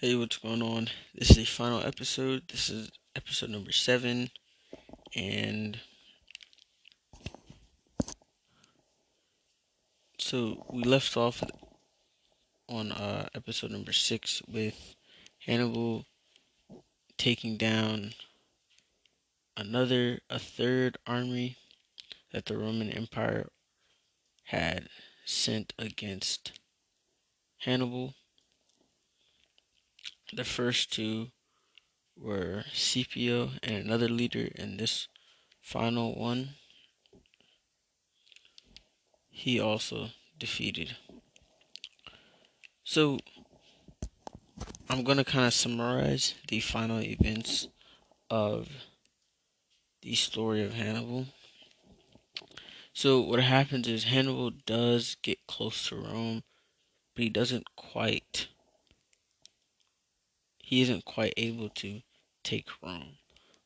Hey, what's going on? This is the final episode. This is episode number seven, and so we left off on uh, episode number six with Hannibal taking down another, a third army that the Roman Empire had sent against Hannibal. The first two were Scipio and another leader, and this final one he also defeated. So I'm going to kind of summarize the final events of the story of Hannibal. So what happens is Hannibal does get close to Rome, but he doesn't quite he isn't quite able to take Rome.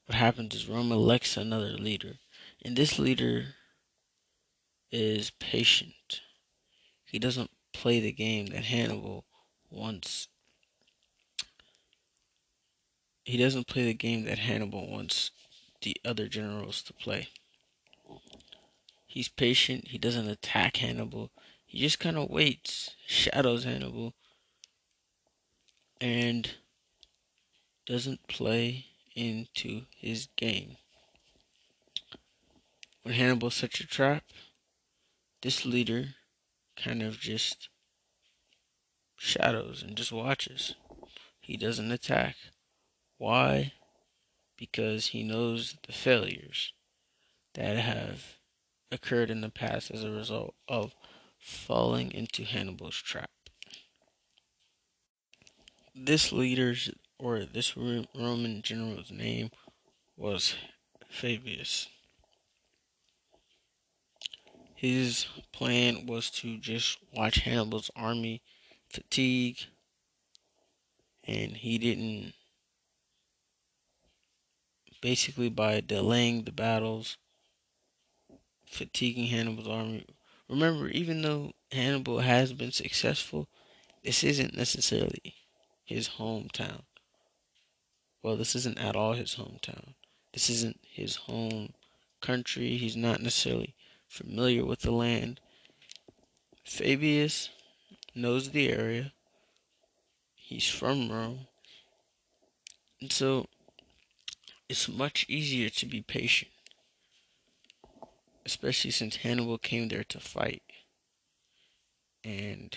What happens is Rome elects another leader, and this leader is patient. He doesn't play the game that Hannibal wants. He doesn't play the game that Hannibal wants the other generals to play. He's patient. He doesn't attack Hannibal. He just kind of waits, shadows Hannibal, and doesn't play into his game. When Hannibal sets a trap, this leader kind of just shadows and just watches. He doesn't attack. Why? Because he knows the failures that have occurred in the past as a result of falling into Hannibal's trap. This leader's or this Roman general's name was Fabius. His plan was to just watch Hannibal's army fatigue, and he didn't. Basically, by delaying the battles, fatiguing Hannibal's army. Remember, even though Hannibal has been successful, this isn't necessarily his hometown. Well, this isn't at all his hometown. This isn't his home country. He's not necessarily familiar with the land. Fabius knows the area. He's from Rome. And so it's much easier to be patient. Especially since Hannibal came there to fight. And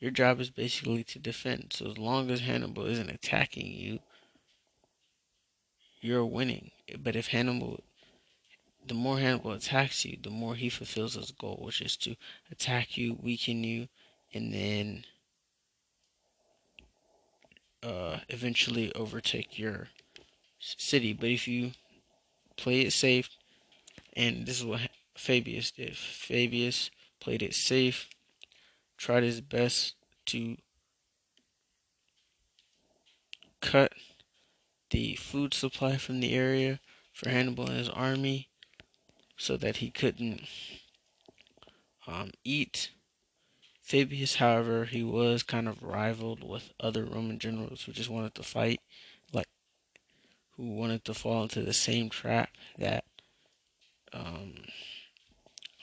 your job is basically to defend. So as long as Hannibal isn't attacking you, you're winning. But if Hannibal, the more Hannibal attacks you, the more he fulfills his goal, which is to attack you, weaken you, and then uh, eventually overtake your city. But if you play it safe, and this is what Fabius did. Fabius played it safe, tried his best to cut the food supply from the area for Hannibal and his army so that he couldn't um, eat. Fabius, however, he was kind of rivaled with other Roman generals who just wanted to fight, like who wanted to fall into the same trap that um,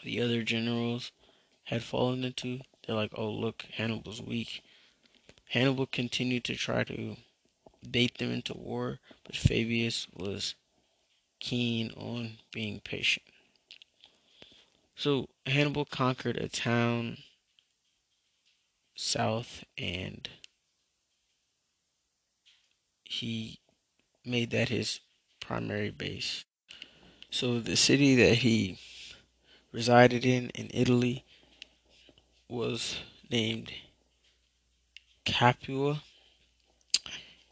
the other generals had fallen into. They're like, oh, look, Hannibal's weak. Hannibal continued to try to bait them into war, but Fabius was keen on being patient. So Hannibal conquered a town south and he made that his primary base. So the city that he resided in in Italy was named Capua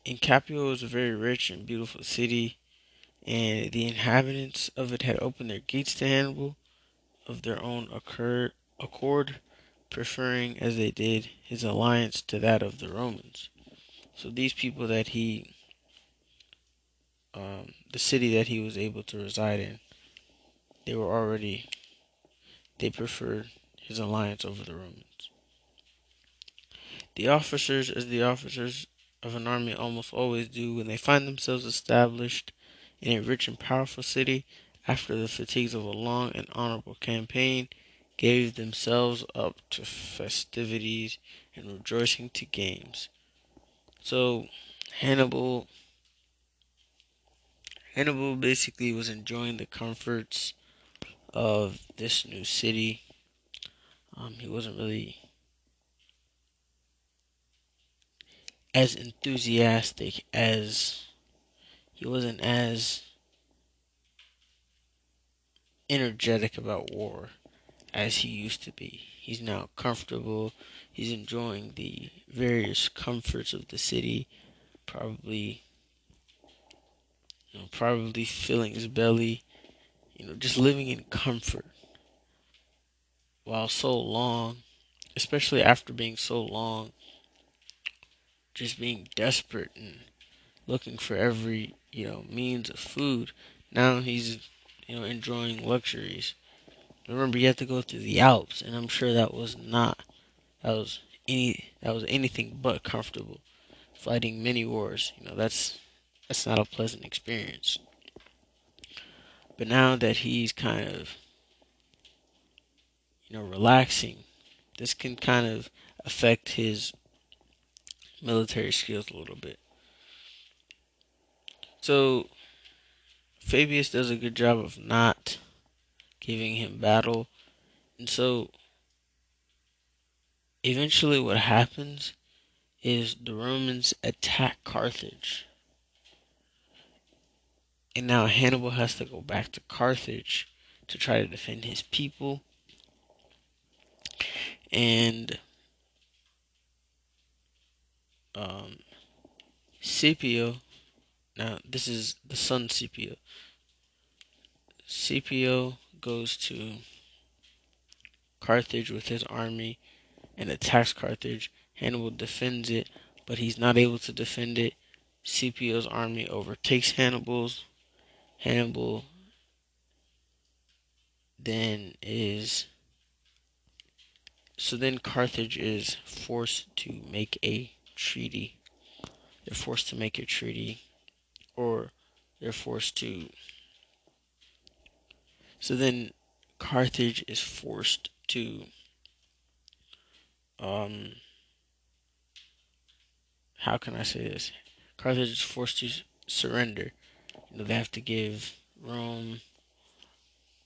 and Capua was a very rich and beautiful city, and the inhabitants of it had opened their gates to Hannibal of their own occur- accord, preferring as they did his alliance to that of the Romans. So these people that he, um, the city that he was able to reside in, they were already, they preferred his alliance over the Romans. The officers, as the officers of an army almost always do when they find themselves established in a rich and powerful city after the fatigues of a long and honorable campaign, gave themselves up to festivities and rejoicing to games. So Hannibal Hannibal basically was enjoying the comforts of this new city. Um, he wasn't really as enthusiastic as he wasn't as energetic about war as he used to be. He's now comfortable. He's enjoying the various comforts of the city. Probably, you know, probably filling his belly. You know, just living in comfort. While so long, especially after being so long, just being desperate and looking for every you know means of food. Now he's you know enjoying luxuries. Remember, you have to go through the Alps, and I'm sure that was not that was any that was anything but comfortable. Fighting many wars, you know, that's that's not a pleasant experience. But now that he's kind of you know relaxing, this can kind of affect his military skills a little bit. So Fabius does a good job of not giving him battle. And so eventually what happens is the Romans attack Carthage. And now Hannibal has to go back to Carthage to try to defend his people. And um, Scipio, now this is the son Scipio. Scipio goes to Carthage with his army and attacks Carthage. Hannibal defends it, but he's not able to defend it. Scipio's army overtakes Hannibal's. Hannibal then is so then Carthage is forced to make a treaty. They're forced to make a treaty, or they're forced to. So then Carthage is forced to. Um, how can I say this? Carthage is forced to surrender. You know, they have to give Rome.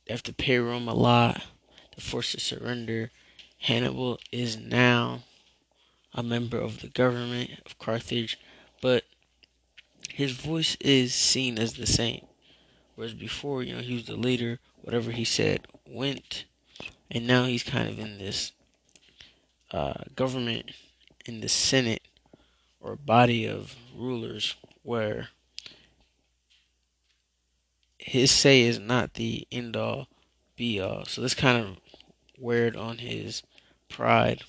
They have to pay Rome a lot. They're forced to surrender. Hannibal is now a member of the government of Carthage, but his voice is seen as the same. Whereas before, you know, he was the leader, whatever he said went, and now he's kind of in this uh, government, in the Senate or body of rulers where his say is not the end all be all. So this kind of weird on his pride.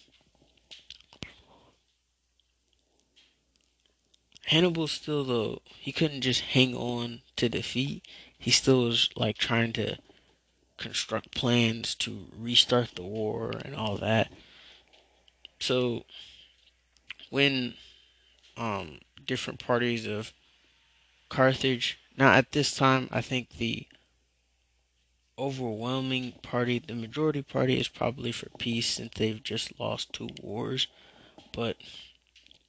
Hannibal still though he couldn't just hang on to defeat. He still was like trying to construct plans to restart the war and all that. So when um different parties of Carthage now at this time I think the overwhelming party, the majority party is probably for peace since they've just lost two wars. But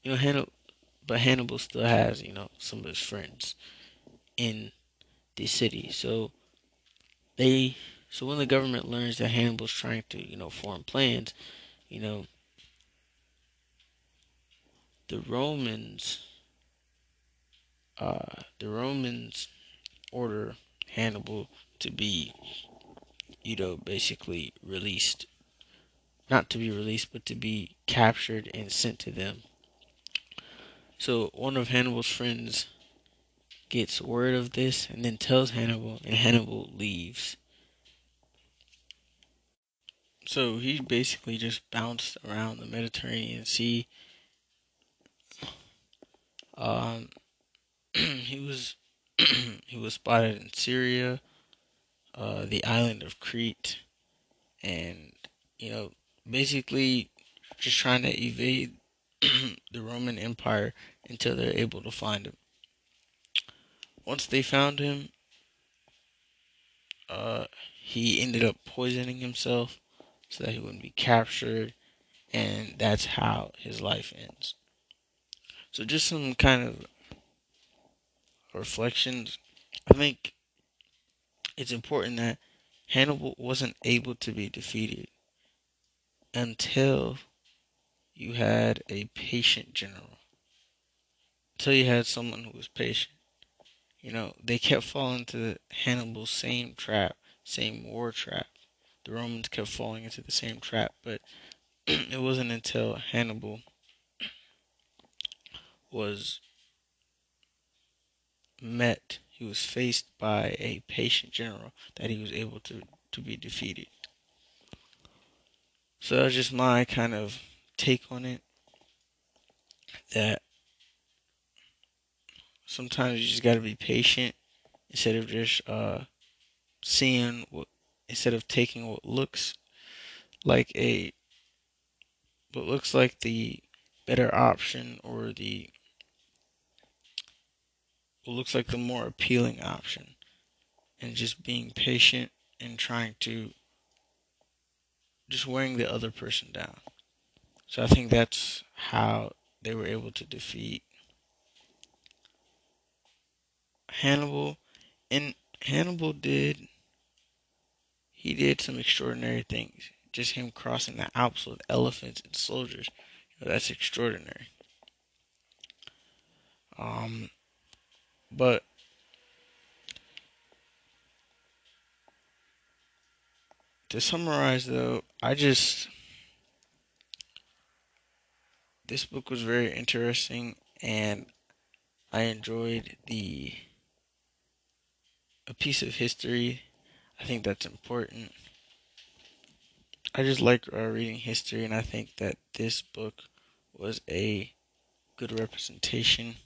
you know Hannibal but Hannibal still has, you know, some of his friends in the city. So they so when the government learns that Hannibal's trying to, you know, form plans, you know, the Romans uh the Romans order Hannibal to be you know basically released not to be released but to be captured and sent to them so one of Hannibal's friends gets word of this and then tells Hannibal, and Hannibal leaves. So he basically just bounced around the Mediterranean Sea. Um, he was he was spotted in Syria, uh, the island of Crete, and you know basically just trying to evade the Roman Empire until they're able to find him. Once they found him, uh, he ended up poisoning himself so that he wouldn't be captured, and that's how his life ends. So, just some kind of reflections. I think it's important that Hannibal wasn't able to be defeated until you had a patient general. Until you had someone who was patient. You know, they kept falling into Hannibal's same trap, same war trap. The Romans kept falling into the same trap, but it wasn't until Hannibal was met, he was faced by a patient general that he was able to, to be defeated. So that's just my kind of take on it. That sometimes you just got to be patient instead of just uh, seeing what, instead of taking what looks like a, what looks like the better option or the what looks like the more appealing option and just being patient and trying to just wearing the other person down. So I think that's how they were able to defeat Hannibal. And Hannibal did he did some extraordinary things. Just him crossing the Alps with elephants and soldiers. You know, that's extraordinary. Um but to summarize though, I just this book was very interesting and I enjoyed the a piece of history. I think that's important. I just like uh, reading history and I think that this book was a good representation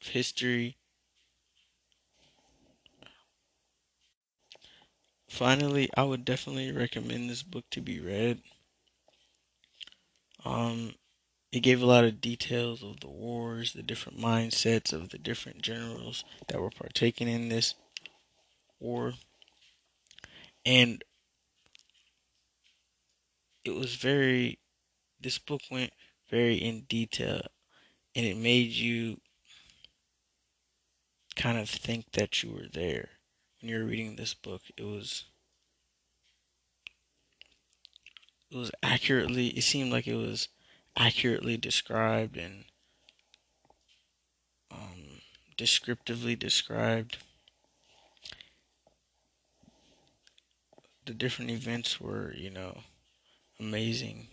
of history finally, I would definitely recommend this book to be read. Um, it gave a lot of details of the wars, the different mindsets of the different generals that were partaking in this war, and it was very. This book went very in detail, and it made you kind of think that you were there when you're reading this book, it was it was accurately it seemed like it was accurately described and um, descriptively described. The different events were, you know, amazing.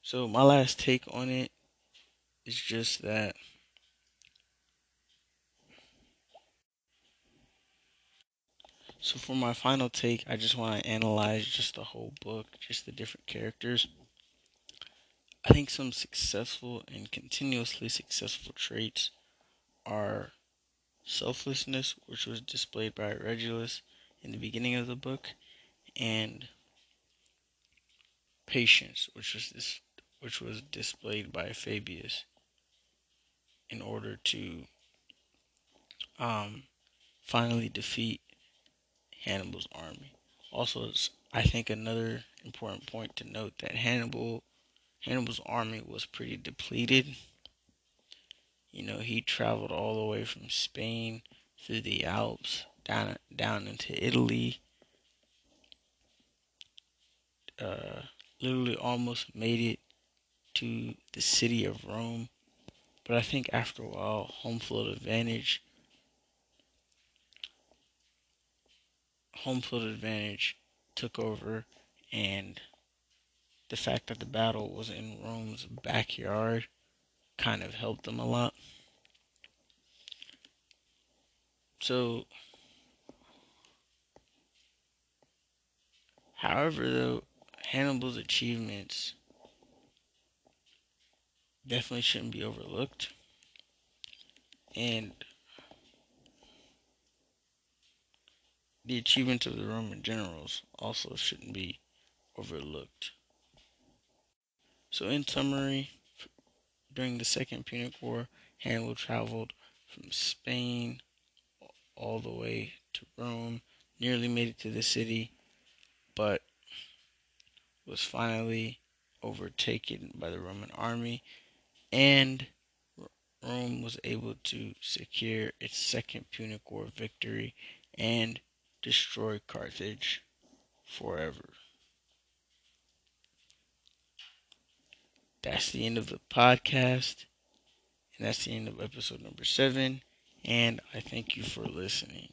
So my last take on it is just that So for my final take, I just want to analyze just the whole book, just the different characters. I think some successful and continuously successful traits are selflessness, which was displayed by Regulus in the beginning of the book, and patience, which was which was displayed by Fabius in order to um, finally defeat Hannibal's army. Also, I think another important point to note that Hannibal Hannibal's army was pretty depleted. You know, he traveled all the way from Spain through the Alps down down into Italy. Uh, literally almost made it to the city of Rome. But I think after a while, home field advantage home field advantage took over, and the fact that the battle was in Rome's backyard kind of helped them a lot. So, however, though, Hannibal's achievements definitely shouldn't be overlooked. And the achievements of the Roman generals also shouldn't be overlooked. So, in summary, during the Second Punic War, Hannibal traveled from Spain all the way to Rome, nearly made it to the city, but was finally overtaken by the Roman army, and Rome was able to secure its Second Punic War victory and destroy Carthage forever. That's the end of the podcast. And that's the end of episode number seven. And I thank you for listening.